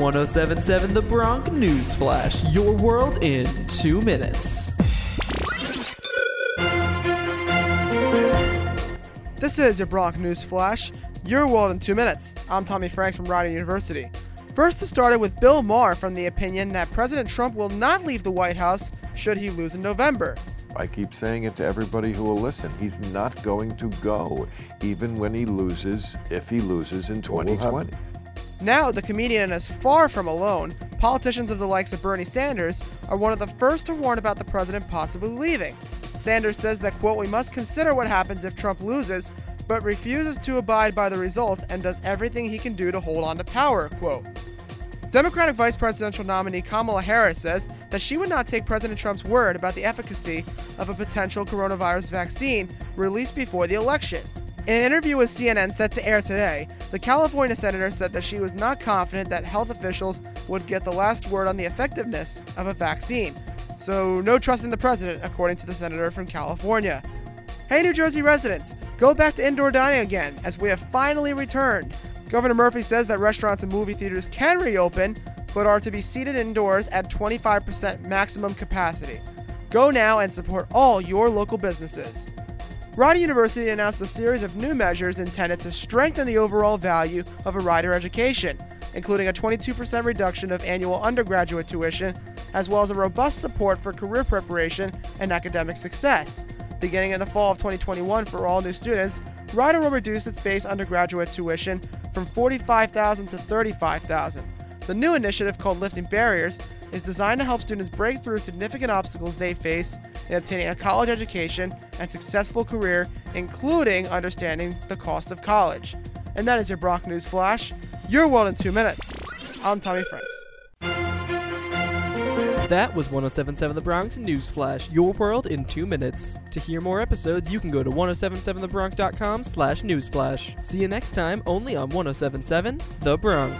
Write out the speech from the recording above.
1077 The Bronc News Flash, your world in two minutes. This is your Bronc News Flash, your world in two minutes. I'm Tommy Franks from Rider University. First, it started with Bill Maher from the opinion that President Trump will not leave the White House should he lose in November. I keep saying it to everybody who will listen. He's not going to go, even when he loses, if he loses in 2020. Now, the comedian is far from alone. Politicians of the likes of Bernie Sanders are one of the first to warn about the president possibly leaving. Sanders says that, quote, we must consider what happens if Trump loses, but refuses to abide by the results and does everything he can do to hold on to power, quote. Democratic vice presidential nominee Kamala Harris says that she would not take President Trump's word about the efficacy of a potential coronavirus vaccine released before the election. In an interview with CNN set to air today, the California senator said that she was not confident that health officials would get the last word on the effectiveness of a vaccine. So, no trust in the president, according to the senator from California. Hey, New Jersey residents, go back to indoor dining again, as we have finally returned. Governor Murphy says that restaurants and movie theaters can reopen, but are to be seated indoors at 25% maximum capacity. Go now and support all your local businesses. Rider University announced a series of new measures intended to strengthen the overall value of a rider education, including a 22% reduction of annual undergraduate tuition, as well as a robust support for career preparation and academic success. Beginning in the fall of 2021 for all new students, Rider will reduce its base undergraduate tuition from 45,000 to 35,000. The new initiative called Lifting Barriers is designed to help students break through significant obstacles they face in obtaining a college education and successful career, including understanding the cost of college. And that is your Bronc News Flash, your world in two minutes. I'm Tommy Franks. That was 1077 The Bronc News Flash, your world in two minutes. To hear more episodes, you can go to 1077thebronc.com slash newsflash. See you next time, only on 1077 The Bronc.